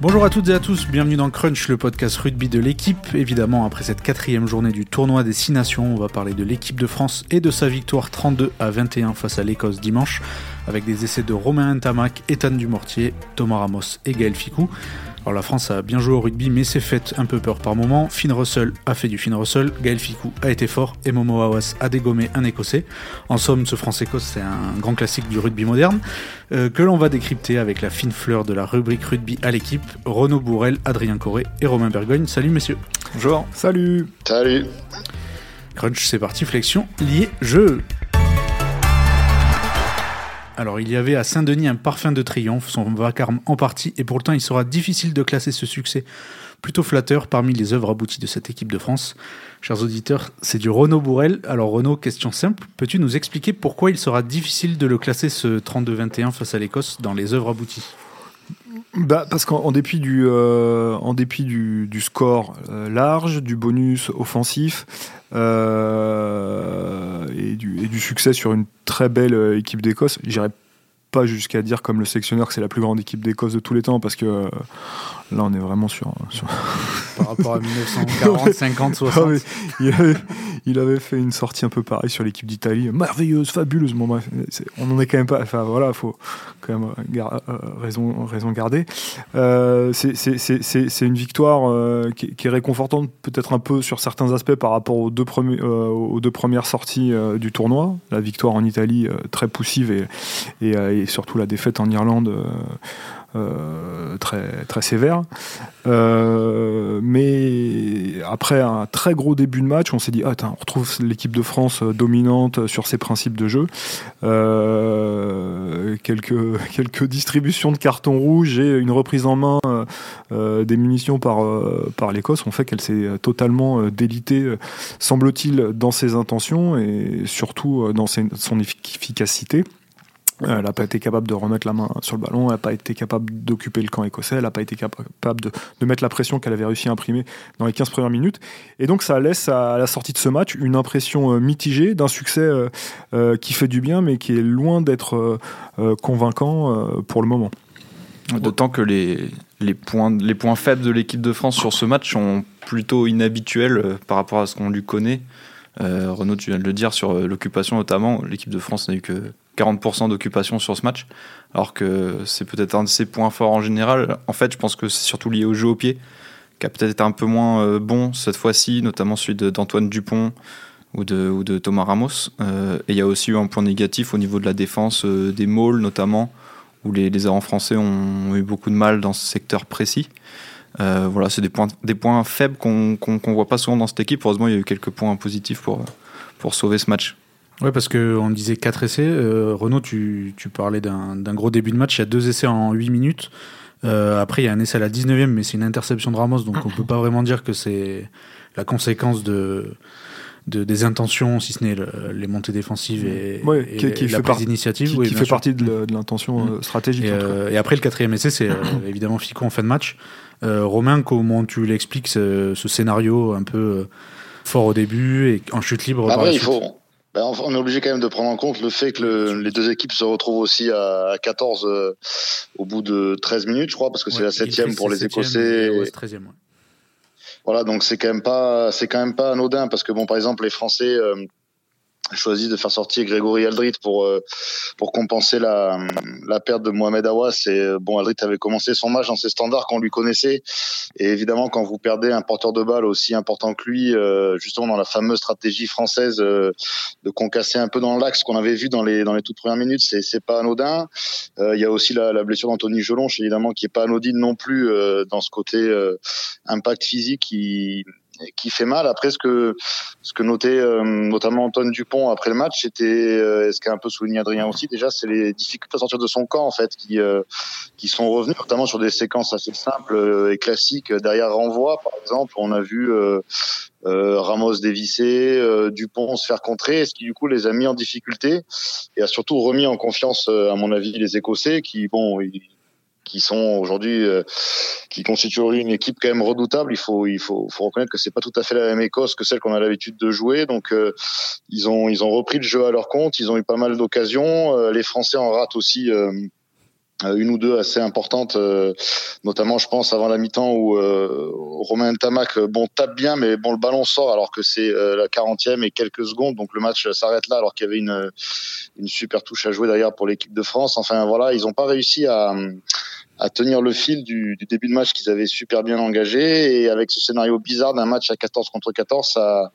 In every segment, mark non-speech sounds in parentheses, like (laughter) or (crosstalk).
Bonjour à toutes et à tous, bienvenue dans Crunch, le podcast rugby de l'équipe. Évidemment, après cette quatrième journée du tournoi des Six Nations, on va parler de l'équipe de France et de sa victoire 32 à 21 face à l'Écosse dimanche, avec des essais de Romain Tamac, Ethan Dumortier, Thomas Ramos et Gaël Ficou. Alors la France a bien joué au rugby, mais s'est faite un peu peur par moment. Finn Russell a fait du Finn Russell, Gaël Ficou a été fort et Momo Awas a dégommé un Écossais. En somme, ce France-Écosse, c'est un grand classique du rugby moderne euh, que l'on va décrypter avec la fine fleur de la rubrique rugby à l'équipe, Renaud Bourrel, Adrien Corré et Romain Bergogne. Salut messieurs. Bonjour. Salut. Salut. Crunch, c'est parti, flexion, lié, jeu. Alors, il y avait à Saint-Denis un parfum de triomphe, son vacarme en partie, et pourtant il sera difficile de classer ce succès plutôt flatteur parmi les œuvres abouties de cette équipe de France. Chers auditeurs, c'est du Renaud Bourrel. Alors Renaud, question simple, peux-tu nous expliquer pourquoi il sera difficile de le classer ce 32-21 face à l'Écosse dans les œuvres abouties? Bah, parce qu'en dépit du, euh, score euh, large, du bonus offensif euh, et, du, et, du, succès sur une très belle euh, équipe d'Écosse, j'irais pas jusqu'à dire comme le sectionneur que c'est la plus grande équipe d'Écosse de tous les temps parce que euh, là on est vraiment sur, sur... (laughs) par rapport à 1940 50 60 ah, il, avait, il, avait, fait une sortie un peu pareille sur l'équipe d'Italie. Merveilleuse fabuleuse. Bon, bref, on en est quand même pas enfin voilà faut quand même gar euh, raison raison garder. Euh, c'est une victoire euh, qui, qui, est réconfortante peut-être un peu sur certains aspects par rapport aux deux premiers euh, aux deux premières sorties du tournoi. La victoire en Italie très poussive et, et, et surtout la défaite en Irlande euh, très, très sévère. Euh, mais après un très gros début de match, on s'est dit ah, on retrouve l'équipe de France dominante sur ses principes de jeu. Euh, quelques, (laughs) quelques distributions de cartons rouges et une reprise en main euh, des munitions par, par l'Écosse ont fait qu'elle s'est totalement délitée, semble-t-il, dans ses intentions et surtout dans son efficacité. Elle n'a pas été capable de remettre la main sur le ballon, elle n'a pas été capable d'occuper le camp écossais, elle n'a pas été capable de, mettre la pression qu'elle avait réussi à imprimer dans les 15 premières minutes. Et donc ça laisse à la sortie de ce match une impression euh, mitigée d'un succès euh, euh, qui fait du bien mais qui est loin d'être convaincant pour le moment. D'autant que les, points, les points faibles de l'équipe de France sur ce match sont plutôt inhabituels par rapport à ce qu'on lui connaît. Euh, Renaud, tu viens de le dire, sur l'occupation notamment, l'équipe de France n'a eu que 40% d'occupation sur ce match, alors que c'est peut-être un de ses points forts en général. En fait, je pense que c'est surtout lié au jeu au pied, qui a peut-être été un peu moins euh, bon cette fois-ci, notamment celui d'Antoine Dupont ou de, Thomas Ramos. Euh, et il y a aussi eu un point négatif au niveau de la défense euh, des Mauls, notamment, où les, les français ont eu beaucoup de mal dans ce secteur précis. Euh, voilà, c'est des points, des points faibles qu'on ne voit pas souvent dans cette équipe. Heureusement, il y a eu quelques points positifs pour, pour sauver ce match. Ouais, parce qu'on disait 4 essais. Euh, Renaud, tu, tu parlais d'un gros début de match. Il y a deux essais en 8 minutes. Euh, après, il y a un essai à la 19e, mais c'est une interception de Ramos, donc on peut pas vraiment dire que c'est la conséquence de, de, des intentions, si ce n'est le, les montées défensives et, ouais, et qui, qui la fait prise d'initiative. Qui, oui, qui fait sûr. partie de l'intention Mm. stratégique. Et, euh, et, après, le quatrième essai, c'est euh, (coughs) évidemment Fico en fin de match. Euh, Romain, comment tu l'expliques ce, ce, scénario un peu euh, fort au début et en chute libre Après, il faut. Ben, on est obligé quand même de prendre en compte le fait que le, les deux équipes se retrouvent aussi à, à 14 euh, au bout de 13 minutes, je crois, parce que c'est la septième pour les Écossais. Et... 13e, ouais. Voilà, donc c'est quand même pas, c'est quand même pas anodin parce que bon, par exemple, les Français euh, choisi de faire sortir Grégory Aldrit pour euh, pour compenser la la perte de Mohamed Awas. Et euh, bon Aldrit avait commencé son match dans ses standards qu'on lui connaissait. Et évidemment quand vous perdez un porteur de balle aussi important que lui euh, justement dans la fameuse stratégie française euh, de concasser un peu dans l'axe qu'on avait vu dans les dans les toutes premières minutes c'est c'est pas anodin. Il y a aussi la, la blessure d'Anthony Gelonche évidemment qui est pas anodine non plus dans ce côté impact physique qui qui fait mal. Après, ce que ce que notait euh, notamment Antoine Dupont après le match, c'était euh, ce qu'a un peu souligné Adrien aussi. Déjà, c'est les difficultés à sortir de son camp en fait qui euh, qui sont revenues, notamment sur des séquences assez simples euh, et classiques derrière renvoi, par exemple. On a vu Ramos dévisser, Dupont se faire contrer, ce qui du coup les a mis en difficulté et a surtout remis en confiance, à mon avis, les Écossais qui bon ils, qui sont aujourd'hui euh, qui constituent une équipe quand même redoutable. Il faut il faut, faut reconnaître que c'est pas tout à fait la même Écosse que celle qu'on a l'habitude de jouer. Donc euh, ils ont ils ont repris le jeu à leur compte. Ils ont eu pas mal d'occasions. Euh, les Français en ratent aussi euh, une ou deux assez importantes, euh, notamment je pense avant la mi-temps où euh, Romain Tamac bon tape bien, mais bon le ballon sort alors que c'est la 40e et quelques secondes, donc le match s'arrête là alors qu'il y avait une une super touche à jouer derrière pour l'équipe de France. Enfin voilà, ils n'ont pas réussi à à tenir le fil du, du début de match qu'ils avaient super bien engagé. Et avec ce scénario bizarre d'un match à 14 contre 14 ça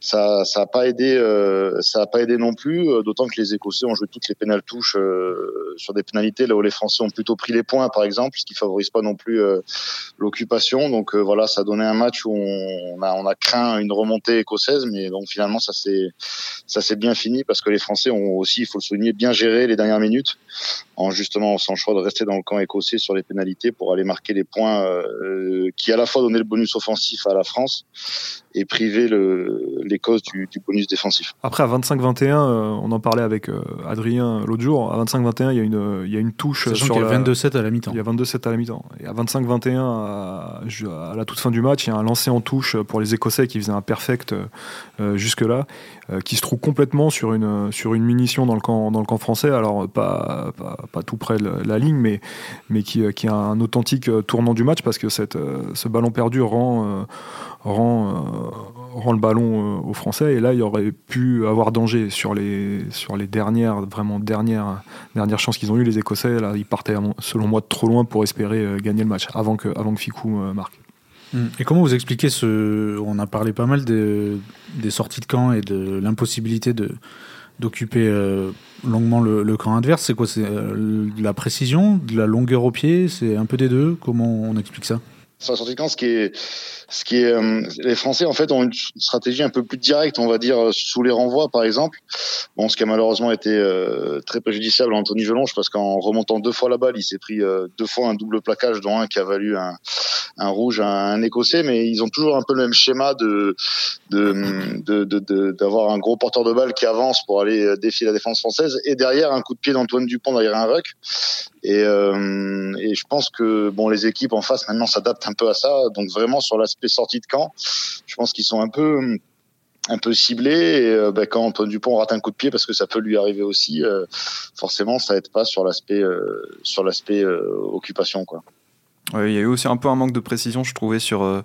ça ça a pas aidé euh, ça a pas aidé non plus euh, d'autant que les Écossais ont joué toutes les pénales touches euh, sur des pénalités. Là où les Français ont plutôt pris les points par exemple ce qui favorise pas non plus l'occupation. Donc voilà ça a donné un match où on a on a craint une remontée écossaise mais donc finalement ça s'est ça s'est bien fini parce que les Français ont aussi il faut le souligner bien géré les dernières minutes en justement sans choix de rester dans le camp écossais sur les pénalités pour aller marquer les points euh, qui à la fois donnaient le bonus offensif à la France et priver l'Écosse du, du, bonus défensif. Après à 25-21, euh, on en parlait avec euh, Adrien l'autre jour, à 25-21 il y a une, il y a une touche Sachant sur il y a 22-7 à la mi-temps. Il y a 22-7 à la mi-temps. Et à 25-21 à, à, la toute fin du match, il y a un lancer en touche pour les Écossais qui faisaient un perfect jusque-là, qui se trouve complètement sur une, sur une munition dans le camp, dans le camp français. Alors pas, pas, pas tout près de la ligne, mais, mais qui, qui a un authentique euh, tournant du match parce que euh, ce ballon perdu rend, euh, rend, rend le ballon aux Français. Et là, il aurait pu avoir danger sur les, sur les dernières, vraiment dernières, dernières chances qu'ils ont eues, les Écossais. Là, ils partaient, selon moi, trop loin pour espérer gagner le match avant que, avant que Ficou marque. Hum. Et comment vous expliquez ce. On a parlé pas mal des sorties de camp et de l'impossibilité de d'occuper euh, longuement le, camp adverse C'est quoi? C'est euh, la précision, de la longueur au pied C'est un peu des deux? Comment on explique ça? Ce qui est, euh, les Français en fait ont une stratégie un peu plus directe, on va dire sous les renvois par exemple. Bon, ce qui a malheureusement été très préjudiciable à Anthony Gelonge parce qu'en remontant deux fois la balle, il s'est pris deux fois un double plaquage, dont un qui a valu un, un rouge à un écossais, mais ils ont toujours un peu le même schéma de d'avoir de, un gros porteur de balle qui avance pour aller défier la défense française et derrière un coup de pied d'Antoine Dupont derrière un ruck. Et, euh, et je pense que bon les équipes en face maintenant s'adaptent un peu à ça. Donc vraiment sur l'aspect sortie de camp, je pense qu'ils sont un peu un peu ciblés et euh, ben, quand Antoine Dupont rate un coup de pied parce que ça peut lui arriver aussi, euh, forcément ça aide pas sur l'aspect sur l'aspect occupation quoi il y a eu aussi un peu un manque de précision, je trouvais, sur, euh,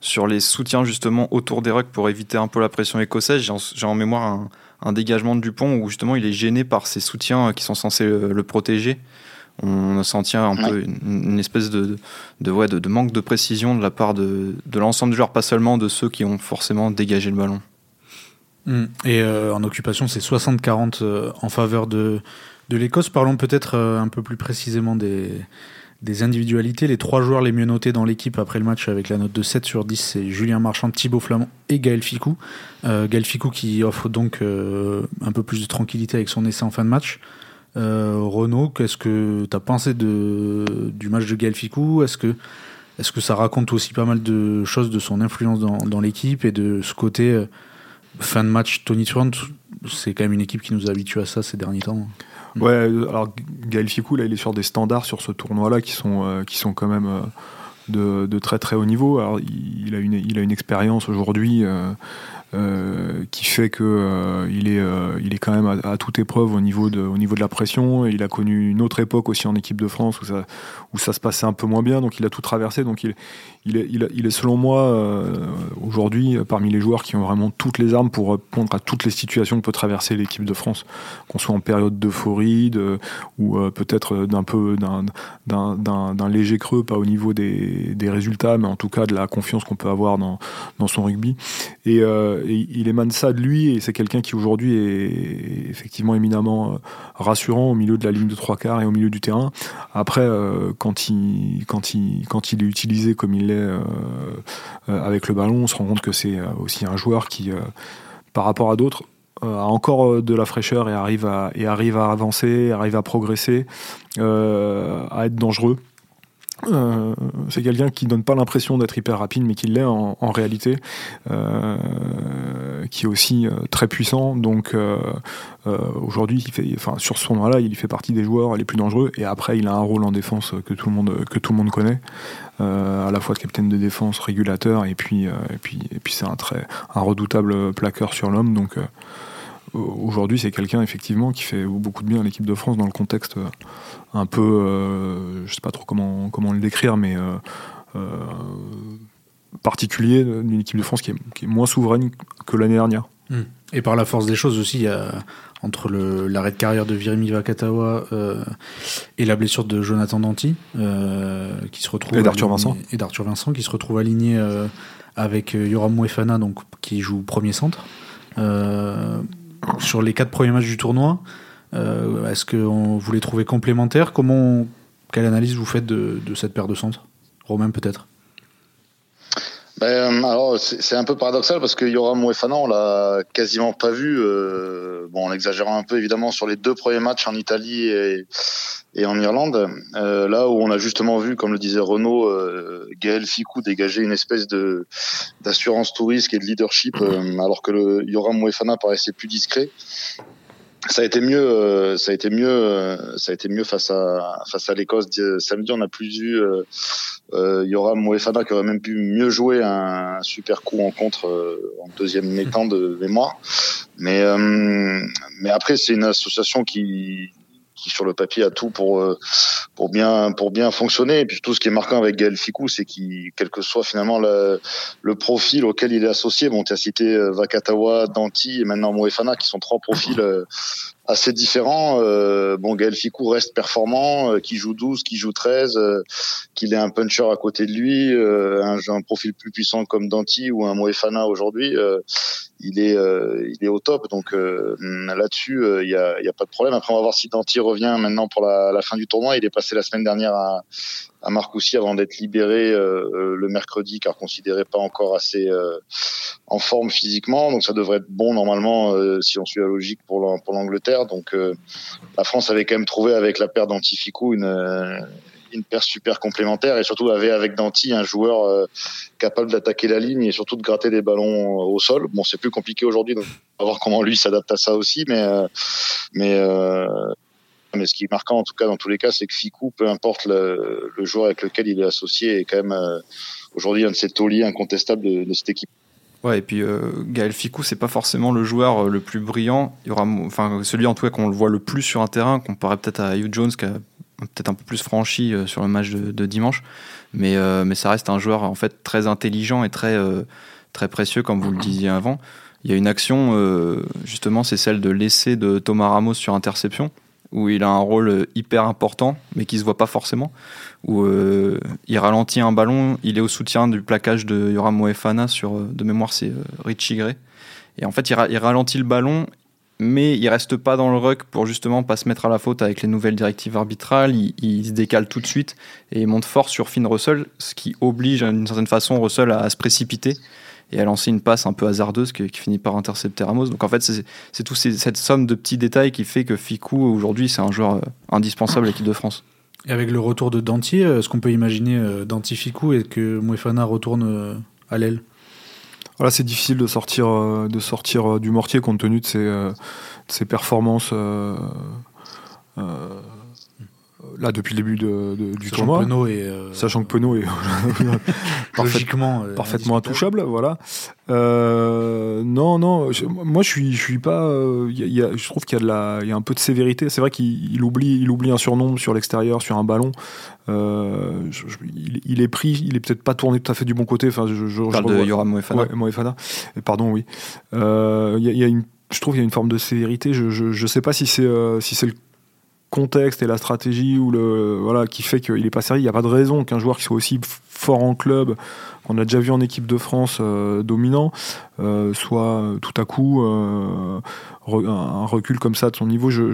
sur les soutiens justement autour des rucks pour éviter un peu la pression écossaise. J'ai en, mémoire un, dégagement de Dupont où justement il est gêné par ces soutiens qui sont censés le, protéger. On senti un peu une, espèce de, de, ouais, de, manque de précision de la part de, de l'ensemble des joueurs, pas seulement de ceux qui ont forcément dégagé le ballon. Hmm. Et euh, en occupation, c'est 60-40 euh, en faveur de, de l'Écosse. Parlons peut-être un peu plus précisément des, des individualités. Les trois joueurs les mieux notés dans l'équipe après le match avec la note de 7 sur 10, c'est Julien Marchand, Thibaut Flamand et Gaël Ficou. Euh, Gaël Ficou qui offre donc euh, un peu plus de tranquillité avec son essai en fin de match. Euh, Renaud, qu'est-ce que tu as pensé de, du match de Gaël Ficou Est-ce que, est que ça raconte aussi pas mal de choses de son influence dans, l'équipe et de ce côté euh, fin de match Tony Trent? C'est quand même une équipe qui nous habitue à ça ces derniers temps. Ouais, alors Gaël Ficou, là, il est sur des standards sur ce tournoi-là qui sont, euh, qui sont quand même de, très très haut niveau. Il, a une, il a une expérience aujourd'hui euh, qui fait que euh, il est euh, quand même à, toute épreuve au niveau de la pression. Il a connu une autre époque aussi en équipe de France où ça où se passait un peu moins bien. Donc il a tout traversé. Donc il il est, selon moi aujourd'hui parmi les joueurs qui ont vraiment toutes les armes pour répondre à toutes les situations que peut traverser l'équipe de France, qu'on soit en période d'euphorie ou peut-être d'un peu d'un léger creux, pas au niveau des, résultats, mais en tout cas de la confiance qu'on peut avoir dans, son rugby. Et, il émane ça de lui et c'est quelqu'un qui aujourd'hui est effectivement éminemment euh, rassurant au milieu de la ligne de trois quarts et au milieu du terrain. Après, euh, quand il, quand, il, quand il est utilisé comme il l'est euh, avec le ballon, on se rend compte que c'est aussi un joueur qui, par rapport à d'autres, a encore de la fraîcheur et arrive à, et arrive à avancer, arrive à progresser, à être dangereux. Euh, c'est quelqu'un qui donne pas l'impression d'être hyper rapide, mais qui l'est en, réalité, euh, qui est aussi euh, très puissant. Donc aujourd'hui, sur ce tournoi-là, il fait partie des joueurs les plus dangereux. Et après, il a un rôle en défense que tout le monde connaît, à la fois de capitaine de défense, régulateur, et puis et puis et c'est un très un redoutable plaqueur sur l'homme. Aujourd'hui, c'est quelqu'un effectivement qui fait beaucoup de bien à l'équipe de France dans le contexte un peu, je sais pas trop comment comment le décrire, mais particulier d'une équipe de France qui est, moins souveraine que l'année dernière. Hmm. Et par la force des choses aussi, il y a, entre l'arrêt de carrière de Virimi Vakatawa euh, et la blessure de Jonathan Danti, euh, qui se retrouve et d'Arthur Vincent, et d'Arthur Vincent, qui se retrouve aligné euh, avec Yoram Mouefana, donc qui joue premier centre. Sur les quatre premiers matchs du tournoi, est-ce que vous les trouvez complémentaires? Comment, quelle analyse vous faites de, de cette paire de centres? Romain peut-être ben, alors c'est un peu paradoxal parce que Yoram Moefana on l'a quasiment pas vu. Euh, bon, en exagérant un peu évidemment sur les deux premiers matchs en Italie et, et en Irlande, euh, là où on a justement vu, comme le disait Renaud, euh, Gaël Ficou dégager une espèce de d'assurance touriste et de leadership, euh, alors que le Yoram Moefana paraissait plus discret ça a été mieux euh, ça a été mieux euh, ça a été mieux face à face à l'Écosse. Samedi on a plus vu euh, euh, Yoram Moefana qui aurait même pu mieux jouer un, super coup en contre en deuxième mi-temps de mémoire. Mais mais après c'est une association qui qui sur le papier a tout pour euh, pour bien pour bien fonctionner. Et puis tout ce qui est marquant avec Gaël Ficou, c'est qu'il quel que soit finalement le, profil auquel il est associé. Bon, tu as cité euh, Vakatawa, Danti et maintenant Moefana, qui sont trois profils euh, assez différents. Euh, bon, Gaël Ficou reste performant, euh, qui joue 12, qui joue 13, euh, qu'il ait un puncher à côté de lui, un, un, profil plus puissant comme Danti ou un Moefana aujourd'hui, il est il est au top. Donc là-dessus, il y a, y a pas de problème. Après, on va voir si Danti revient maintenant pour la, la fin du tournoi. Il est passé la semaine dernière à, à Marcoussis avant d'être libéré euh, le mercredi car considéré pas encore assez euh, en forme physiquement. Donc ça devrait être bon normalement euh, si on suit la logique pour l'Angleterre. Donc la France avait quand même trouvé avec la paire d'Antificou une une paire super complémentaire. Et surtout avait avec Danti un joueur capable d'attaquer la ligne et surtout de gratter des ballons au sol. Bon, c'est plus compliqué aujourd'hui, donc on va voir comment lui s'adapte à ça aussi, mais mais mais ce qui est marquant, en tout cas, dans tous les cas, c'est que Ficou, peu importe le, joueur avec lequel il est associé, est quand même euh, aujourd'hui un de ces tauliers incontestables de, cette équipe. Ouais, et puis euh, Gaël Ficou, c'est pas forcément le joueur euh, le plus brillant. Il y aura, enfin, celui en tout cas qu'on le voit le plus sur un terrain, comparé peut-être à Hugh Jones, qui a peut-être un peu plus franchi sur le match de, dimanche. Mais, mais ça reste un joueur en fait très intelligent et très, très précieux, comme vous le disiez avant. Il y a une action, justement, c'est celle de l'essai de Thomas Ramos sur interception où il a un rôle euh, hyper important, mais qui se voit pas forcément, où euh, il ralentit un ballon, il est au soutien du plaquage de Yoram Moefana sur, euh, de mémoire, c'est Richie Gray. Et en fait, il, ralentit le ballon, mais il reste pas dans le ruck pour justement pas se mettre à la faute avec les nouvelles directives arbitrales. Il, se décale tout de suite et il monte fort sur Finn Russell, ce qui oblige d'une certaine façon Russell à se précipiter et à lancer une passe un peu hasardeuse qui, finit par intercepter Ramos. Donc en fait, c'est tout cette somme de petits détails qui fait que Ficou, aujourd'hui, c'est un joueur euh, indispensable à l'équipe de France. Et avec le retour de Dantier, euh, est-ce qu'on peut imaginer euh, Danti Ficou et que Mouefana retourne à l'aile? Voilà, c'est difficile de sortir, de sortir du mortier compte tenu de ses, de ses performances là depuis le début de, du Sachant tournoi. Penaud est, euh, Sachant que Penaud est (laughs) logiquement euh, parfaitement intouchable, voilà. Euh, non, non, moi je suis, je suis pas. Y a, je trouve qu'il y a de la, il y a un peu de sévérité. C'est vrai qu'il oublie, il oublie un surnom sur l'extérieur, sur un ballon. il, est pris, il est peut-être pas tourné tout à fait du bon côté. Enfin, je, je, parle de Yoram Moefana. Ouais, Moefana. Pardon, oui. Il y, y, a une je trouve qu'il y a une forme de sévérité. Je, je, je sais pas si c'est si c'est le contexte et la stratégie ou le voilà qui fait qu'il est pas sérieux. Il n'y a pas de raison qu'un joueur qui soit aussi fort en club, qu'on a déjà vu en équipe de France euh, dominant, euh, soit tout à coup euh, un recul comme ça de son niveau. Je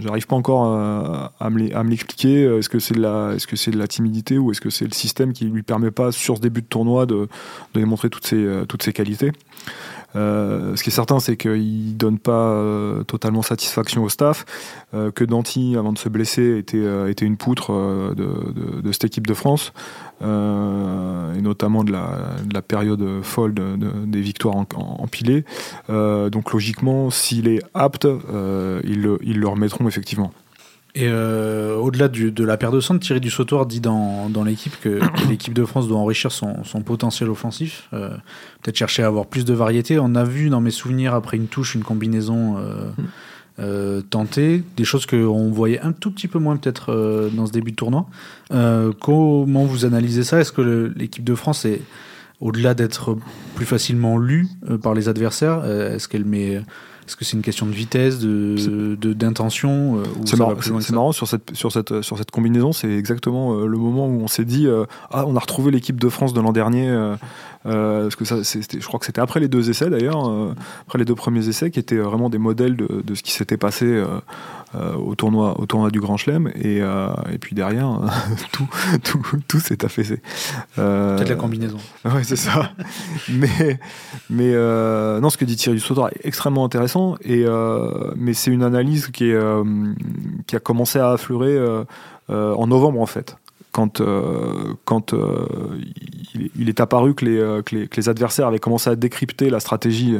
j'arrive pas encore à, me l'expliquer. Est-ce que c'est de la est-ce que c'est de la timidité ou est-ce que c'est le système qui lui permet pas sur ce début de tournoi de, de démontrer toutes ses toutes ses qualités? Euh, ce qui est certain, c'est qu'il donne pas euh, totalement satisfaction au staff, euh, que Danti, avant de se blesser, était, était une poutre de, cette équipe de France, et notamment de la, de la période folle des victoires empilées. donc logiquement, s'il est apte, ils le remettront effectivement. Et euh, au-delà de la paire de centre, Thierry Dussautoir dit dans, dans l'équipe que (coughs) l'équipe de France doit enrichir son, son potentiel offensif, euh, peut-être chercher à avoir plus de variété. On a vu dans mes souvenirs, après une touche, une combinaison euh, mm. tentée, des choses qu'on voyait un tout petit peu moins peut-être dans ce début de tournoi. comment vous analysez ça? Est-ce que l'équipe de France est, au-delà d'être plus facilement lue par les adversaires, est-ce qu'elle met est-ce que c'est une question de vitesse, de, d'intention euh, C'est marrant, marrant, sur cette, sur cette, sur cette combinaison, c'est exactement euh, le moment où on s'est dit euh, Ah, on a retrouvé l'équipe de France de l'an dernier. Parce que ça, je crois que c'était après les deux essais d'ailleurs, après les deux premiers essais qui étaient vraiment des modèles de, de ce qui s'était passé euh, au, tournoi, au tournoi du Grand Chelem. Et, euh, et puis derrière, (laughs) tout, tout, tout s'est affaissé. Euh, Peut-être la combinaison. Ouais, c'est ça. mais mais non, ce que dit Thierry Dussotor est extrêmement intéressant. Et, mais c'est une analyse qui, est, qui a commencé à affleurer en novembre, en fait quand, quand il, est apparu que les, que les, que, les, adversaires avaient commencé à décrypter la stratégie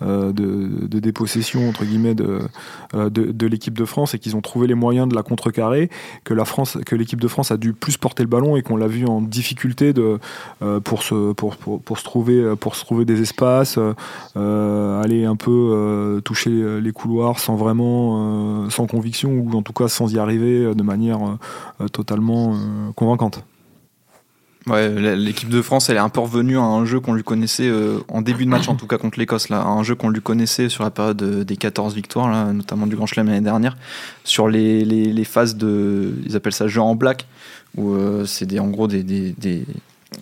de, dépossession entre guillemets de, de, de l'équipe de France et qu'ils ont trouvé les moyens de la contrecarrer, que la France, que l'équipe de France a dû plus porter le ballon et qu'on l'a vu en difficulté de, euh, pour, se, pour, pour, pour, se trouver, pour se trouver des espaces, euh, aller un peu euh, toucher les couloirs sans vraiment, sans conviction ou en tout cas sans y arriver de manière totalement convaincante. Ouais, l'équipe de France, elle est un peu revenue à un jeu qu'on lui connaissait euh, en début de match, en tout cas contre l'Écosse, là, un jeu qu'on lui connaissait sur la période des 14 victoires, notamment du Grand Chelem l'année dernière, sur les, les, phases de, ils appellent ça jeu en black, où euh, c'est des, en gros des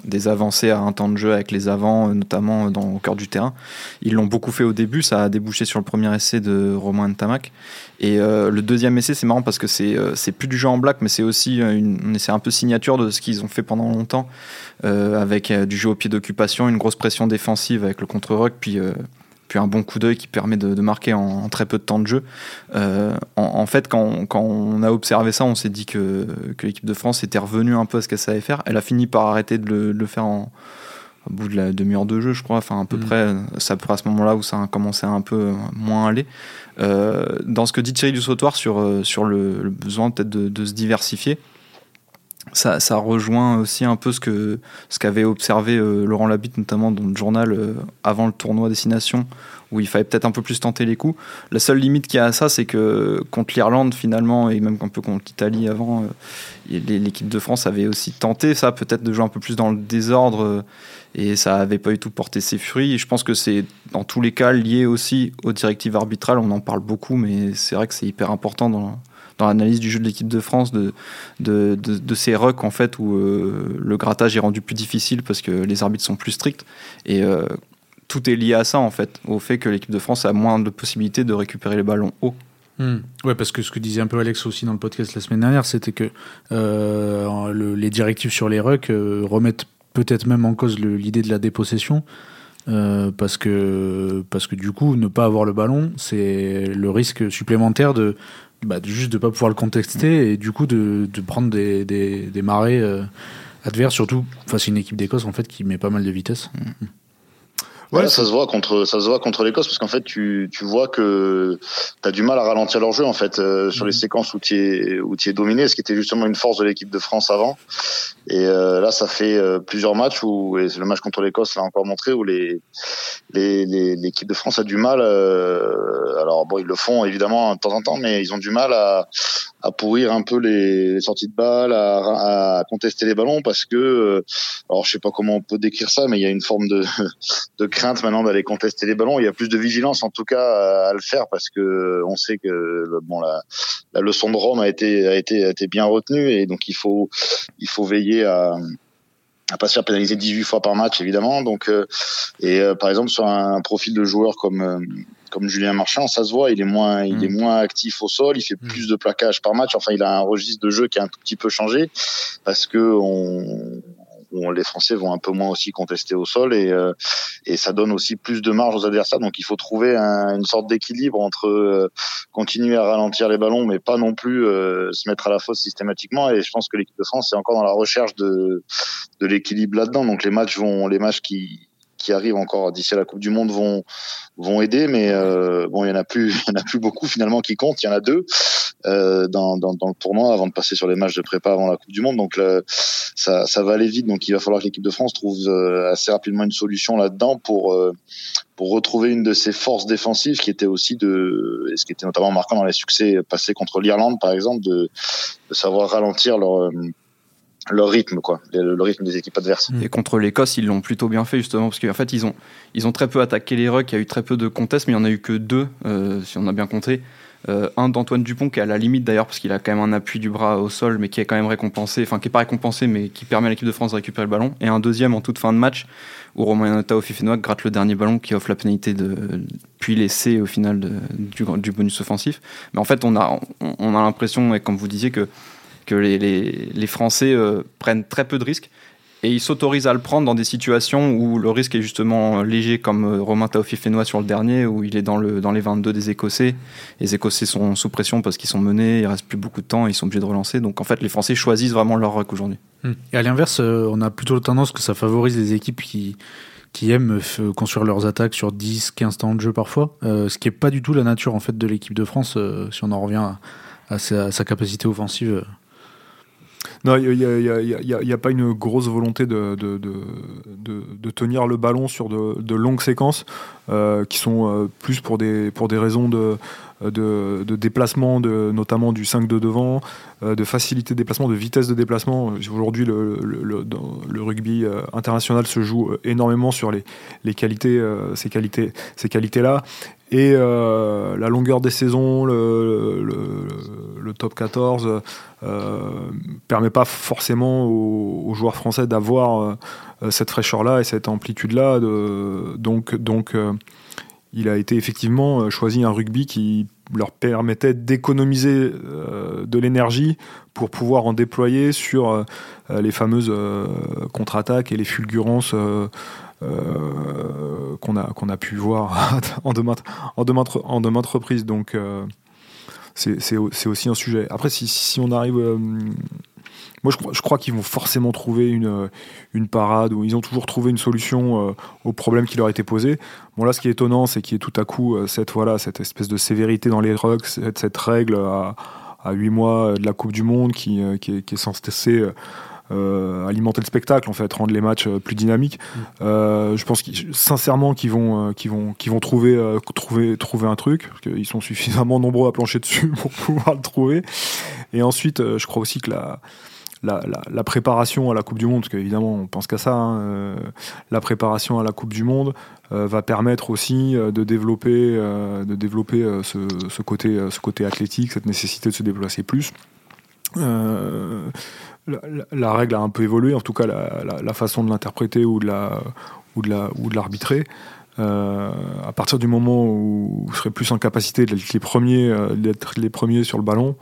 des avancées à un temps de jeu avec les avants, euh, notamment dans, au cœur du terrain. Ils l'ont beaucoup fait au début, ça a débouché sur le premier essai de Romain Tamac. Et euh, le deuxième essai, c'est marrant parce que c'est euh, c'est plus du jeu en black, mais c'est aussi une, un essai un peu signature de ce qu'ils ont fait pendant longtemps, avec du jeu au pied d'occupation, une grosse pression défensive avec le contre-rock, puis un bon coup d'œil qui permet de, marquer en, très peu de temps de jeu. Euh, en, fait, quand, on a observé ça, on s'est dit que, l'équipe de France était revenue un peu à ce qu'elle savait faire. Elle a fini par arrêter de le, faire en, au bout de la demi-heure de jeu, je crois, enfin à peu mm. près, c'est à ce moment-là où ça a commencé à un peu moins aller. Euh, dans ce que dit Thierry Dussautoir sur, euh, sur le, besoin peut-être de, se diversifier, ça, rejoint aussi un peu ce que ce qu'avait observé euh, Laurent Labitte notamment dans le journal euh, avant le tournoi Destination où il fallait peut-être un peu plus tenter les coups. La seule limite qu'il y a à ça, c'est que contre l'Irlande finalement et même un peu contre l'Italie avant, euh, l'équipe de France avait aussi tenté ça, peut-être de jouer un peu plus dans le désordre et ça n'avait pas du tout porté ses fruits. Et je pense que c'est dans tous les cas lié aussi aux directives arbitrales. On en parle beaucoup, mais c'est vrai que c'est hyper important dans dans l'analyse du jeu de l'équipe de France de, de, de, ces rucks en fait où euh, le grattage est rendu plus difficile parce que les arbitres sont plus stricts et euh, tout est lié à ça en fait au fait que l'équipe de France a moins de possibilités de récupérer les ballons haut. Hmm. Ouais, parce que ce que disait un peu Alex aussi dans le podcast la semaine dernière, c'était que euh, les directives sur les rucks remettent peut-être même en cause l'idée de la dépossession. parce que parce que du coup ne pas avoir le ballon c'est le risque supplémentaire de bah, juste de pas pouvoir le contester et du coup de, de prendre des, des, des marées euh, adverses, surtout face à une équipe d'Écosse en fait qui met pas mal de vitesse. Mm. Ouais, ça se voit contre ça se voit contre l'Écosse parce qu'en fait tu, tu vois que tu as du mal à ralentir leur jeu en fait euh, sur les mhm. séquences où tu es où tu es dominé, ce qui était justement une force de l'équipe de France avant. Et euh, là ça fait euh, plusieurs matchs où et le match contre l'Écosse l'a encore montré où les l'équipe de France a du mal alors bon ils le font évidemment de temps en temps mais ils ont du mal à à pourrir un peu les, sorties de balles, à, à, contester les ballons parce que alors je sais pas comment on peut décrire ça mais il y a une forme de (laughs) de maintenant d'aller contester les ballons. Il y a plus de vigilance en tout cas à, le faire parce que on sait que bon la, la leçon de Rome a été a été a été bien retenue et donc il faut il faut veiller à à pas se faire pénaliser 18 fois par match évidemment donc euh, et euh, par exemple sur un, profil de joueur comme euh, comme Julien Marchand, ça se voit, il est moins, il est mm. moins actif au sol, il fait mm. plus de plaquage par match. Enfin, il a un registre de jeu qui a un tout petit peu changé parce que on, les Français vont un peu moins aussi contester au sol et, euh, et ça donne aussi plus de marge aux adversaires. Donc il faut trouver une sorte d'équilibre entre euh, continuer à ralentir les ballons, mais pas non plus euh, se mettre à la fosse systématiquement. Et je pense que l'équipe de France est encore dans la recherche de, de l'équilibre là-dedans. Donc les matchs vont, les matchs qui qui arrivent encore d'ici à la Coupe du Monde vont vont aider, mais euh, bon, il y en a plus, (laughs) il y en a plus beaucoup finalement qui comptent. Il y en a deux euh, dans, dans, dans, le tournoi avant de passer sur les matchs de prépa avant la Coupe du Monde. Donc ça, ça va aller vite. Donc il va falloir que l'équipe de France trouve euh, assez rapidement une solution là-dedans pour euh, pour retrouver une de ses forces défensives qui était aussi de, et ce qui était notamment marquant dans les succès passés contre l'Irlande par exemple, de, de savoir ralentir leur leur rythme, quoi, le, rythme des équipes adverses. Et contre l'Écosse, ils l'ont plutôt bien fait justement parce qu'en fait ils ont ils ont très peu attaqué les rucks, il y a eu très peu de contests, mais il y en a eu que deux euh, si on a bien compté. Euh, un d'Antoine Dupont qui est à la limite d'ailleurs parce qu'il a quand même un appui du bras au sol, mais qui est quand même récompensé, enfin qui est pas récompensé, mais qui permet à l'équipe de France de récupérer le ballon. Et un deuxième en toute fin de match où Romain Taofifenoa gratte le dernier ballon qui offre la pénalité de puis l'essai au final du, du, bonus offensif. Mais en fait on a on a l'impression et comme vous disiez que que les, Français euh, prennent très peu de risques et ils s'autorisent à le prendre dans des situations où le risque est justement léger, comme euh, Romain Taofi-Fenois sur le dernier, où il est dans, le, dans les 22 des Écossais. Les Écossais sont sous pression parce qu'ils sont menés, il reste plus beaucoup de temps, ils sont obligés de relancer. Donc en fait, les Français choisissent vraiment leur rock aujourd'hui. Hmm. Et à l'inverse, euh, on a plutôt tendance que ça favorise les équipes qui, qui aiment construire leurs attaques sur 10, 15 temps de jeu parfois, ce qui n'est pas du tout la nature en fait de l'équipe de France, si on en revient à, sa, capacité offensive. Non, il n'y a, pas une grosse volonté de, tenir le ballon sur de, longues séquences euh, qui sont euh, plus pour des, pour des raisons de, de, déplacement, notamment du 5 de devant, euh, de facilité de déplacement, de vitesse de déplacement. Aujourd'hui, le, rugby international se joue énormément sur les, qualités, ces qualités, ces qualités-là. Et la longueur des saisons, le, top 14 euh, permet pas forcément aux, joueurs français d'avoir euh, cette fraîcheur-là et cette amplitude-là. Donc, donc euh, il a été effectivement choisi un rugby qui leur permettait d'économiser de l'énergie pour pouvoir en déployer sur les fameuses contre-attaques et les fulgurances qu'on a, qu'on a pu voir (laughs) en de maintes, en en reprises. Donc, c'est aussi un sujet. Après, si, si on arrive. Euh, moi, je, je crois qu'ils vont forcément trouver une, euh, une parade ou ils ont toujours trouvé une solution euh, au problème qui leur été posé. Bon, là, ce qui est étonnant, c'est qu'il y ait tout à coup cette, voilà, cette espèce de sévérité dans les rucks, cette, cette règle à, à 8 mois de la Coupe du Monde qui, qui, est, qui est censée euh, alimenter le spectacle, en fait, rendre les matchs euh, plus dynamiques. Mm. Euh, je pense sincèrement qu'ils vont, qu'ils vont, qu'ils vont trouver, trouver, trouver un truc, parce qu'ils sont suffisamment nombreux à plancher dessus (laughs) pour pouvoir le trouver. Et ensuite, je crois aussi que la, la, préparation à la Coupe du Monde, parce qu'évidemment on pense qu'à ça, hein, la préparation à la Coupe du Monde va permettre aussi de développer, de développer ce, côté, athlétique, cette nécessité de se déplacer plus la, règle a un peu évolué, en tout cas la, façon de l'interpréter ou de l'arbitrer. Euh, à partir du moment où vous serez plus en capacité d'être les premiers, euh, d'être les premiers sur le ballon,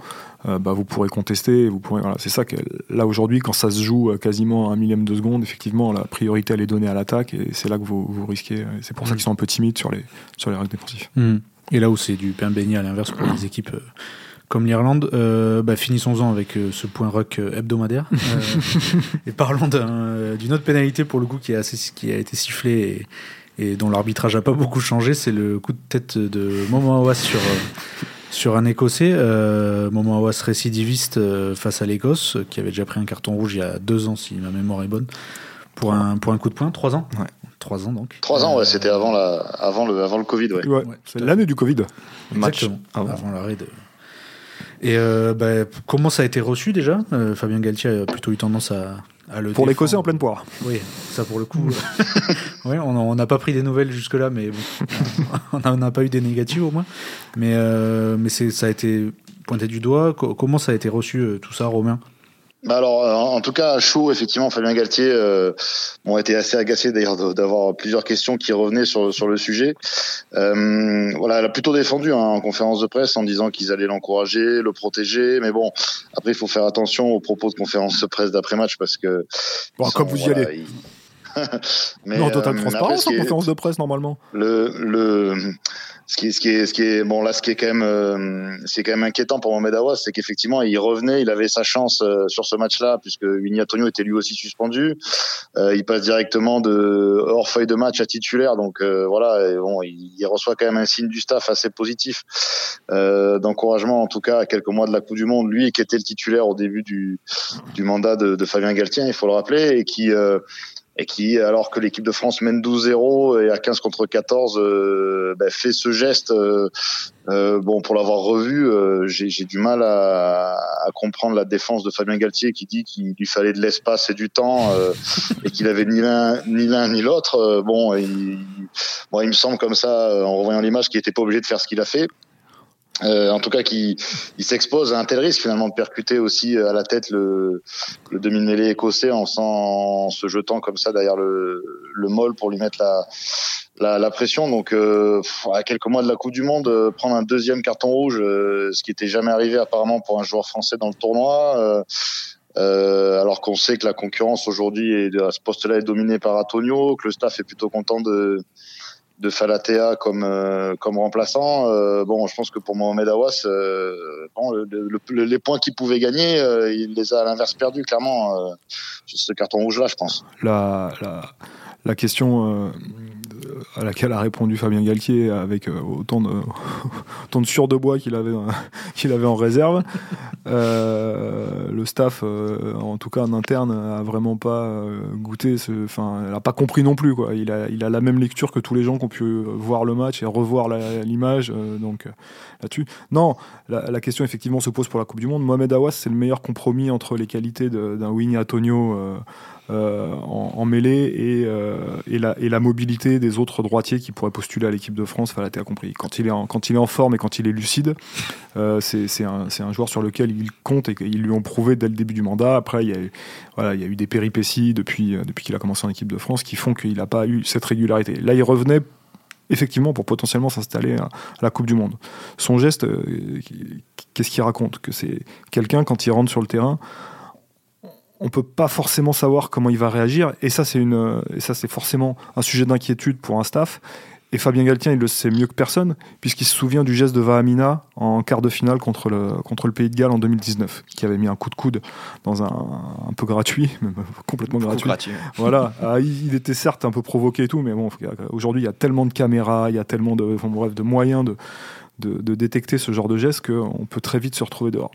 euh, bah, vous pourrez contester. Vous pourrez, voilà, c'est ça que là aujourd'hui, quand ça se joue quasiment à un millième de seconde, effectivement, la priorité elle est donnée à l'attaque et c'est là que vous, vous risquez. C'est pour ça mmh. qu'ils sont un peu timides sur les sur les règles défensives. Mmh. Et là où c'est du pain béni à l'inverse pour les équipes comme l'Irlande. Euh, bah, finissons-en avec euh, ce point rock euh, hebdomadaire. (laughs) et parlons d'une autre pénalité pour le coup qui a, assez, qui a été sifflée et, dont l'arbitrage n'a pas beaucoup changé. C'est le coup de tête de Momo Awas sur, sur un Écossais. Momo Awas récidiviste face à l'Écosse, qui avait déjà pris un carton rouge il y a deux ans, si ma mémoire est bonne, pour un, pour un coup de poing. Trois ans ouais. Trois ans donc. Trois ans, ouais, c'était avant, la, avant, le, avant le Covid. Ouais. ouais, c'est l'année du Covid. Exactement, avant l'arrêt de, et euh, bah, comment ça a été reçu déjà? Euh, Fabien Galtier a plutôt eu tendance à, à le. Pour l'Écossais en pleine poire. Oui, ça pour le coup. (laughs) ouais, on n'a pas pris des nouvelles jusque-là, mais bon, (laughs) on n'a pas eu des négatives au moins. Mais, euh, mais ça a été pointé du doigt. comment ça a été reçu tout ça, Romain? Alors, euh, en tout cas, chaud, effectivement, Fabien Galtier euh, ont été assez agacé d'ailleurs d'avoir plusieurs questions qui revenaient sur, sur le sujet. Euh, voilà, elle a plutôt défendu hein, en conférence de presse en disant qu'ils allaient l'encourager, le protéger, mais bon, après il faut faire attention aux propos de conférence de presse d'après match parce que bon, comme vous y allez. (laughs) mais, non, totale euh, transparence en conférence de presse normalement. Le, le ce qui, ce qui est, ce qui est, bon là, ce qui est quand même, euh, c'est quand même inquiétant pour Mohamed Awas, c'est qu'effectivement, il revenait, il avait sa chance euh, sur ce match-là, puisque Winnie Antonio était lui aussi suspendu. Euh, il passe directement de hors feuille de match à titulaire, donc voilà, bon, il, reçoit quand même un signe du staff assez positif, d'encouragement en tout cas à quelques mois de la Coupe du Monde. Lui, qui était le titulaire au début du, du mandat de, de Fabien Galtien, il faut le rappeler, et qui et qui, alors que l'équipe de France mène 12-0 et à 15 contre 14, euh, ben, fait ce geste. Euh, euh, bon, pour l'avoir revu, euh, j'ai du mal à, comprendre la défense de Fabien Galtier qui dit qu'il lui fallait de l'espace et du temps et qu'il avait ni l'un ni l'un ni l'autre. bon, il, bon, il me semble comme ça, en revoyant l'image, qu'il n'était pas obligé de faire ce qu'il a fait. Euh, en tout cas, qui il s'expose à un tel risque finalement de percuter aussi euh, à la tête le, le demi-mêlée écossais en, en, se jetant comme ça derrière le, le molle pour lui mettre la, la, la pression. Donc, euh, à quelques mois de la Coupe du Monde, euh, prendre un deuxième carton rouge, ce qui était jamais arrivé apparemment pour un joueur français dans le tournoi. alors qu'on sait que la concurrence aujourd'hui à ce poste-là est dominée par Antonio, que le staff est plutôt content de de Falatea comme euh, comme remplaçant. Euh, bon, je pense que pour Mohamed Awas, euh, bon, les points qu'il pouvait gagner, il les a à l'inverse perdus clairement sur ce carton rouge là, je pense. La la, la question à laquelle a répondu Fabien Galtier avec euh, autant de, (laughs) sur de bois qu'il avait, (laughs) qu'il avait en réserve. Euh, le staff, euh, en tout cas en interne, a vraiment pas goûté, enfin, n'a pas compris non plus. Quoi. Il, a, il a la même lecture que tous les gens qui ont pu voir le match et revoir l'image. donc là-dessus, non, la, question effectivement se pose pour la Coupe du Monde. Mohamed Awas, c'est le meilleur compromis entre les qualités d'un Winnie Antonio euh, en, mêlée et, euh, et, la, mobilité des autres droitiers qui pourraient postuler à l'équipe de France. Enfin, a compris. Quand il, est en, quand il est forme et quand il est lucide, euh, c'est un, joueur sur lequel il compte et qu'ils lui ont prouvé dès le début du mandat. Après, il y a eu, voilà, il y a eu des péripéties depuis, depuis qu'il a commencé en équipe de France qui font qu'il n'a pas eu cette régularité. Là, il revenait effectivement pour potentiellement s'installer à, la Coupe du Monde. Son geste, qu'est-ce qu'il raconte? Que c'est quelqu'un, quand il rentre sur le terrain, on peut pas forcément savoir comment il va réagir. Et ça c'est une et ça c'est forcément un sujet d'inquiétude pour un staff. Et Fabien Galtien il le sait mieux que personne puisqu'il se souvient du geste de Vahamina en quart de finale contre le contre le Pays de Galles en 2019 qui avait mis un coup de coude dans un un peu gratuit (laughs) même complètement gratuit. voilà. (laughs) Ah, il était certes un peu provoqué et tout mais bon aujourd'hui il y a tellement de caméras il y a tellement de bref de moyens de, de, de détecter ce genre de geste qu'on peut très vite se retrouver dehors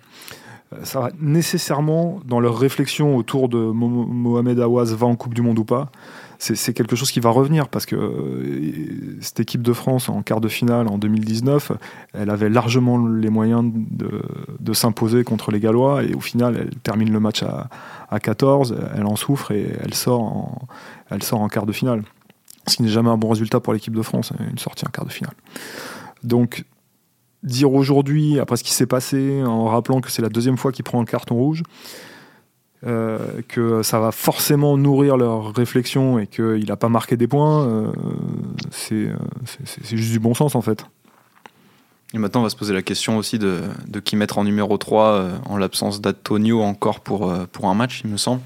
ça va nécessairement, dans leur réflexion autour de Mohamed Aouaz va en Coupe du Monde ou pas, c'est quelque chose qui va revenir parce que euh, cette équipe de France en quart de finale en 2019, elle avait largement les moyens de, s'imposer contre les Gallois et au final, elle termine le match à, à 14, elle en souffre et elle sort en, elle sort en quart de finale. Ce qui n'est jamais un bon résultat pour l'équipe de France, une sortie en quart de finale. Donc dire aujourd'hui, après ce qui s'est passé, en rappelant que c'est la deuxième fois qu'il prend un carton rouge, euh, que ça va forcément nourrir leur réflexion et qu'il n'a pas marqué des points, euh, c'est juste du bon sens en fait. Et maintenant, on va se poser la question aussi de, de qui mettre en numéro 3 euh, en l'absence d'Antonio encore pour, pour un match, il me semble.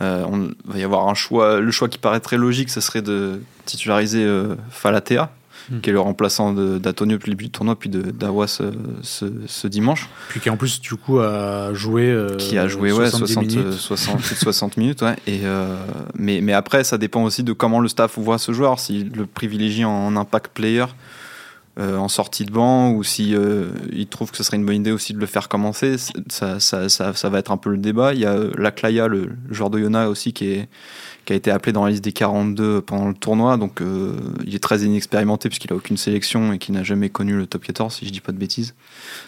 on va y avoir un choix. Le choix qui paraîtrait logique, ce serait de titulariser Falatea, Hmm. qui est le remplaçant d'Antonio depuis le début du tournoi, puis d'Awas ce, ce, dimanche. Puis qui en plus, du coup, a joué. Euh, qui a joué, ouais, 60, minutes. 60, 60 minutes, ouais. Et, euh, mais, mais après, ça dépend aussi de comment le staff voit ce joueur, s'il le privilégie en impact player. Euh, en sortie de banc ou si il trouve que ce serait une bonne idée aussi de le faire commencer ça, ça, ça, ça va être un peu le débat il y a Laclaya le, le joueur de Yona aussi qui est qui a été appelé dans la liste des 42 pendant le tournoi. Donc euh, il est très inexpérimenté puisqu'il a aucune sélection et qu'il n'a jamais connu le top 14, si je dis pas de bêtises.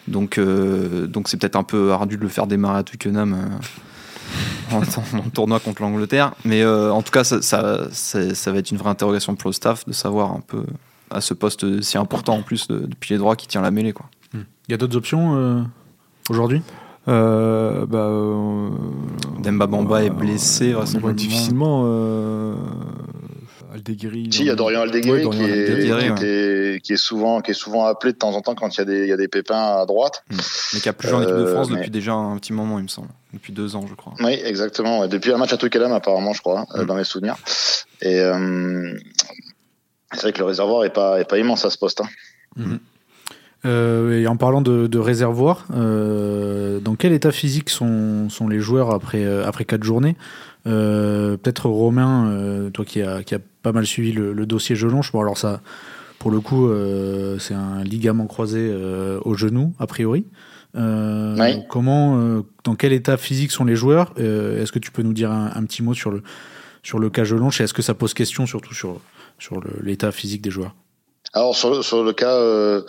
Donc euh, donc c'est peut-être un peu ardu de le faire démarrer à Twickenham. Euh, en, tournoi contre l'Angleterre. Mais en tout cas, ça, ça, va être une vraie interrogation pour le staff de savoir un peu à ce poste si important en plus de, de pilier droit qui tient la mêlée. Hmm. Il y a d'autres options aujourd'hui? Euh, bah, euh, Demba Bamba est blessé. Euh, difficilement. Euh, Aldeguiri. Si, il y a Dorian Aldeguiri, qui, est, qui, est, souvent, qui est souvent appelé de temps en temps quand il y a des, il y a des pépins à droite. Hmm. Mais qui a plus joué en équipe de France depuis déjà un petit moment, il me semble. Depuis deux ans, je crois. Oui, exactement. Depuis un match à Twickenham, apparemment, je crois, hmm. dans mes souvenirs. Et c'est vrai que le réservoir est pas, est pas immense à ce poste. Hein. Mhm. Euh, et en parlant de, de réservoir, euh, dans quel état physique sont, sont les joueurs après, euh, après quatre journées? Euh, Peut-être Romain, toi qui a, qui a pas mal suivi le, le dossier Gelonche, bon alors ça, pour le coup, c'est un ligament croisé au genou, a priori. Oui. Comment, dans quel état physique sont les joueurs? Est-ce que tu peux nous dire un, un petit mot sur le, sur le cas Gelonche et est-ce que ça pose question surtout sur, sur l'état physique des joueurs? Alors sur le, sur le cas euh,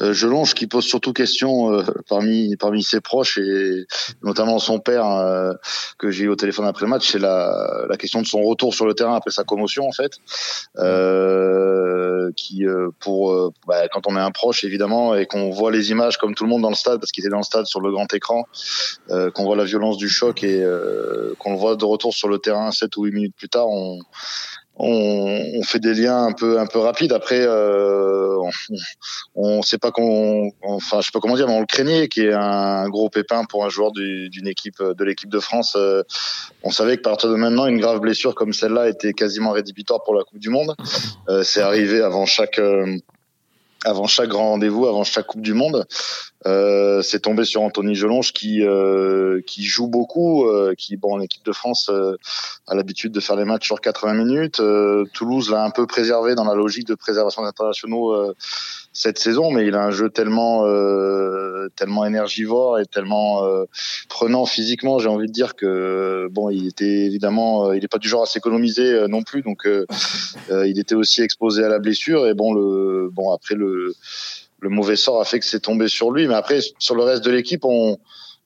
euh, qui pose surtout question euh, parmi parmi ses proches et notamment son père euh, que j'ai eu au téléphone après le match, c'est la, la question de son retour sur le terrain après sa commotion en fait, euh, qui euh, pour euh, bah, quand on est un proche évidemment et qu'on voit les images comme tout le monde dans le stade parce qu'il était dans le stade sur le grand écran, qu'on voit la violence du choc et qu'on le voit de retour sur le terrain 7 ou 8 minutes plus tard, on on, fait des liens un peu un peu rapides. Après, euh, on, on sait pas qu'on, enfin, je sais pas comment dire, mais on le craignait, qui est un gros pépin pour un joueur du- d'une équipe de l'équipe de France. Euh, on savait que partir de maintenant, une grave blessure comme celle-là était quasiment rédhibitoire pour la Coupe du Monde. Euh, c'est arrivé avant chaque avant chaque grand rendez-vous, avant chaque Coupe du Monde. Euh, c'est tombé sur Anthony Gelonge qui euh, qui joue beaucoup, euh, qui bon en équipe de France euh, a l'habitude de faire les matchs sur 80 minutes. Euh, Toulouse l'a un peu préservé dans la logique de préservation internationaux euh, cette saison, mais il a un jeu tellement tellement énergivore et tellement euh, prenant physiquement, j'ai envie de dire que bon, il était évidemment, euh, il est pas du genre à s'économiser euh, non plus, donc il était aussi exposé à la blessure et bon le bon après le le mauvais sort a fait que c'est tombé sur lui, mais après sur le reste de l'équipe, on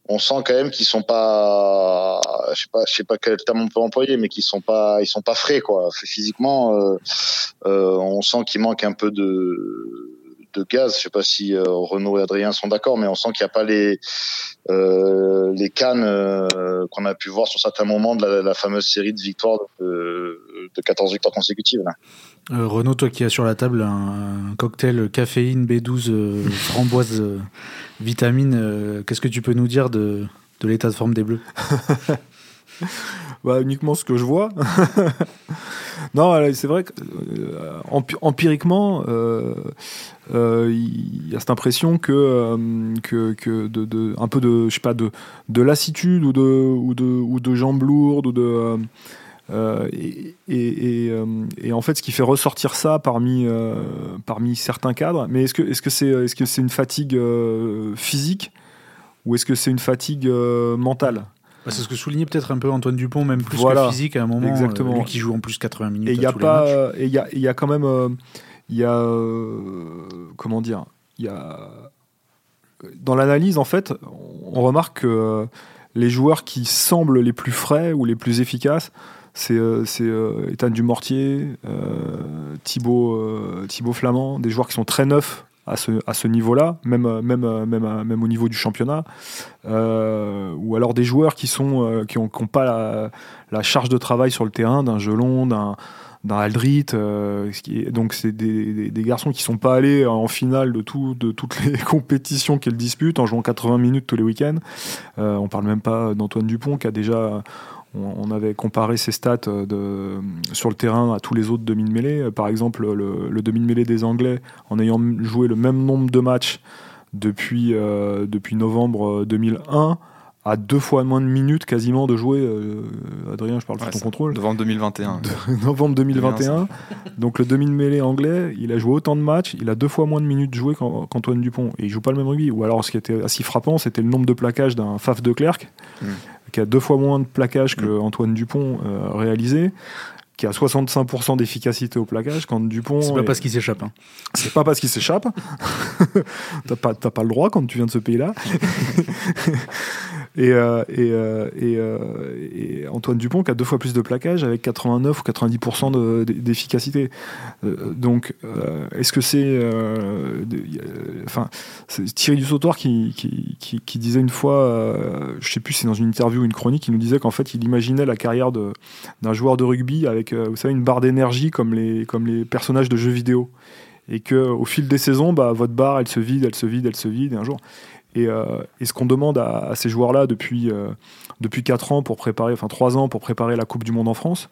on sent quand même qu'ils sont pas, je sais pas, je sais pas quel terme on peut employer, mais qu'ils sont pas, ils sont pas frais quoi. Physiquement, euh, euh, on sent qu'il manque un peu de de gaz. Je sais pas si euh, Renaud et Adrien sont d'accord, mais on sent qu'il n'y a pas les euh, les cannes euh, qu'on a pu voir sur certains moments de la, la fameuse série de victoires de, de 14 victoires consécutives. Là. Euh, Renaud, toi qui as sur la table un, un cocktail caféine B12 euh, framboise euh, vitamine, euh, qu'est-ce que tu peux nous dire de, de l'état de forme des Bleus? (laughs) Bah, uniquement ce que je vois. (laughs) non, c'est vrai que euh, empi- empiriquement, euh, il y a cette impression que, euh, que, que de, de- un peu de, je sais pas, de, de lassitude ou de, ou de, ou de jambes lourdes ou de. euh, et, et, et, et en fait, ce qui fait ressortir ça parmi, parmi certains cadres, mais est-ce que est-ce que c'est est -ce que c'est une fatigue physique ou est-ce que c'est une fatigue mentale? Bah, C'est ce que soulignait peut-être un peu Antoine Dupont, même plus Voilà. que physique à un moment. Exactement. lui qui joue en plus 80 minutes. Et il à y a pas, et il y a, y a quand même, il y a, euh, comment dire, il dans l'analyse en fait, on remarque que euh, les joueurs qui semblent les plus frais ou les plus efficaces, c'est euh, Ethan Dumortier, Thibaut, Thibaut Flamand, des joueurs qui sont très neufs à ce, niveau-là, même, au niveau du championnat, ou alors des joueurs qui sont pas la, la charge de travail sur le terrain d'un Gelon, d'un d'un Aldrit, euh, donc c'est des, garçons qui sont pas allés en finale de, tout, de toutes les (laughs) compétitions qu'elles disputent en jouant 80 minutes tous les week-ends. Euh, on parle même pas d'Antoine Dupont qui a déjà, on, avait comparé ses stats euh, sur le terrain à tous les autres demi de mêlée. Euh, Par exemple, le, le demi de mêlée des Anglais, en ayant joué le même nombre de matchs depuis, depuis novembre euh, 2001, à deux fois moins de minutes quasiment de jouer. euh, Adrien, je parle Ouais, sous ton contrôle Devant 2021. de (laughs) novembre 2021. Donc le demi de mêlée anglais, il a joué autant de matchs, il a deux fois moins de minutes jouées qu'An- qu'Antoine Dupont. Et il joue pas le même rugby. Ou alors ce qui était assez frappant, c'était le nombre de plaquages d'un Faf de Clerc, Mm. qui a deux fois moins de plaquages que Antoine Dupont euh, réalisé qui a 65% d'efficacité au plaquage quand Dupont C'est pas est- parce qu'il s'échappe. hein. c'est pas parce qu'il s'échappe. (laughs) t'as pas, t'as pas le droit quand tu viens de ce pays-là. (laughs) et, euh, euh, euh, et Antoine Dupont qui a deux fois plus de plaquage avec 89 ou 90% de- d'efficacité. Donc, est-ce que c'est. Enfin, c'est Thierry Dussautoir qui, qui, disait une fois, je sais plus si c'est dans une interview ou une chronique, il nous disait qu'en fait, il imaginait la carrière d'un joueur de rugby avec, vous savez, une barre d'énergie comme les, comme les personnages de jeux vidéo et que au fil des saisons, bah, votre barre, elle se vide, elle se vide, elle se vide, et un jour. Et, ce qu'on demande à, ces joueurs-là depuis, depuis 4 ans pour préparer, enfin 3 ans pour préparer la Coupe du Monde en France,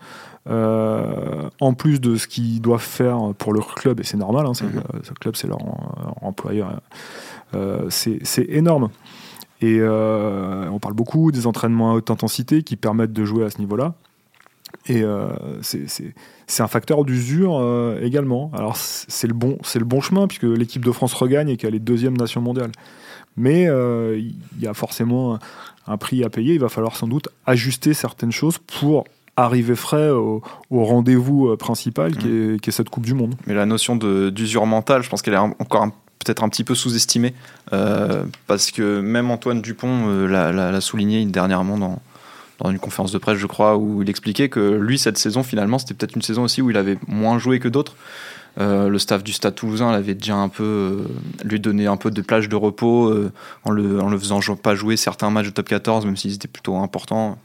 en plus de ce qu'ils doivent faire pour leur club, et c'est normal, hein, mhm. ce club c'est leur, employeur, c'est énorme. Et on parle beaucoup des entraînements à haute intensité qui permettent de jouer à ce niveau-là. Et euh, c'est un facteur d'usure euh, également. Alors c'est le, bon, le bon chemin, puisque l'équipe de France regagne et qu'elle est deuxième nation mondiale. Mais euh, il y a forcément un, prix à payer. Il va falloir sans doute ajuster certaines choses pour arriver frais au, rendez-vous principal qui, est, qui, est, cette Coupe du Monde. Mais la notion d'usure mentale, je pense qu'elle est encore peut-être un petit peu sous-estimée. parce que même Antoine Dupont l'a souligné dernièrement dans dans une conférence de presse, je crois, où il expliquait que lui, cette saison, finalement, c'était peut-être une saison aussi où il avait moins joué que d'autres. Euh, le staff du Stade Toulousain l'avait déjà un peu euh, lui donné un peu de plage de repos euh, en, le, faisant pas jouer certains matchs de top 14 même s'ils étaient plutôt importants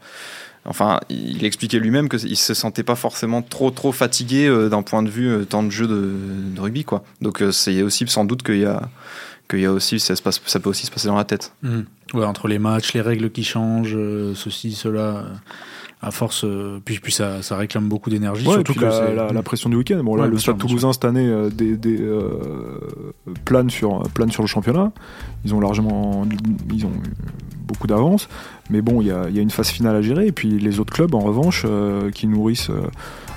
enfin il expliquait lui-même qu'il se sentait pas forcément trop trop fatigué d'un point de vue temps de jeu de, rugby quoi donc c'est aussi sans doute qu'il y a y a aussi, ça, se passe, ça peut aussi se passer dans la tête. Mmh. Ouais, entre les matchs, les règles qui changent, ceci, cela, à force, euh, puis, puis ça, ça, réclame beaucoup d'énergie. surtout que la, la, pression du week-end. Bon, là, le Stade Toulousain cette année des, des plane sur, plane sur le championnat. Ils ont largement, ils ont beaucoup d'avance, mais bon, il y a, y a, une phase finale à gérer. Et puis les autres clubs, en revanche, qui nourrissent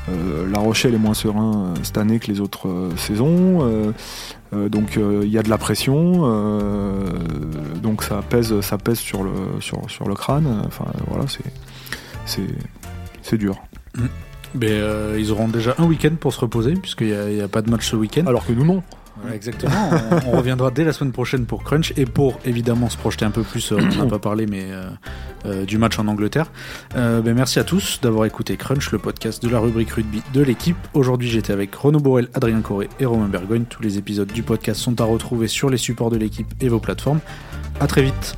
La Rochelle est moins serein cette année que les autres saisons. Euh, donc il euh, y a de la pression, euh, donc ça pèse, ça pèse sur le, sur, sur le crâne. Enfin voilà, c'est dur. Mmh. Mais ils auront déjà un week-end pour se reposer, puisqu'il n'y a, a, pas de match ce week-end. Alors que nous, non exactement. on, reviendra dès la semaine prochaine pour Crunch et pour évidemment se projeter un peu plus, euh, on n'a pas parlé, mais euh, euh, du match en Angleterre. Ben, merci à tous d'avoir écouté Crunch, le podcast de la rubrique rugby de l'équipe. Aujourd'hui, j'étais avec Renaud Borel, Adrien Corré et Romain Bergogne. Tous les épisodes du podcast sont à retrouver sur les supports de l'équipe et vos plateformes. À très vite.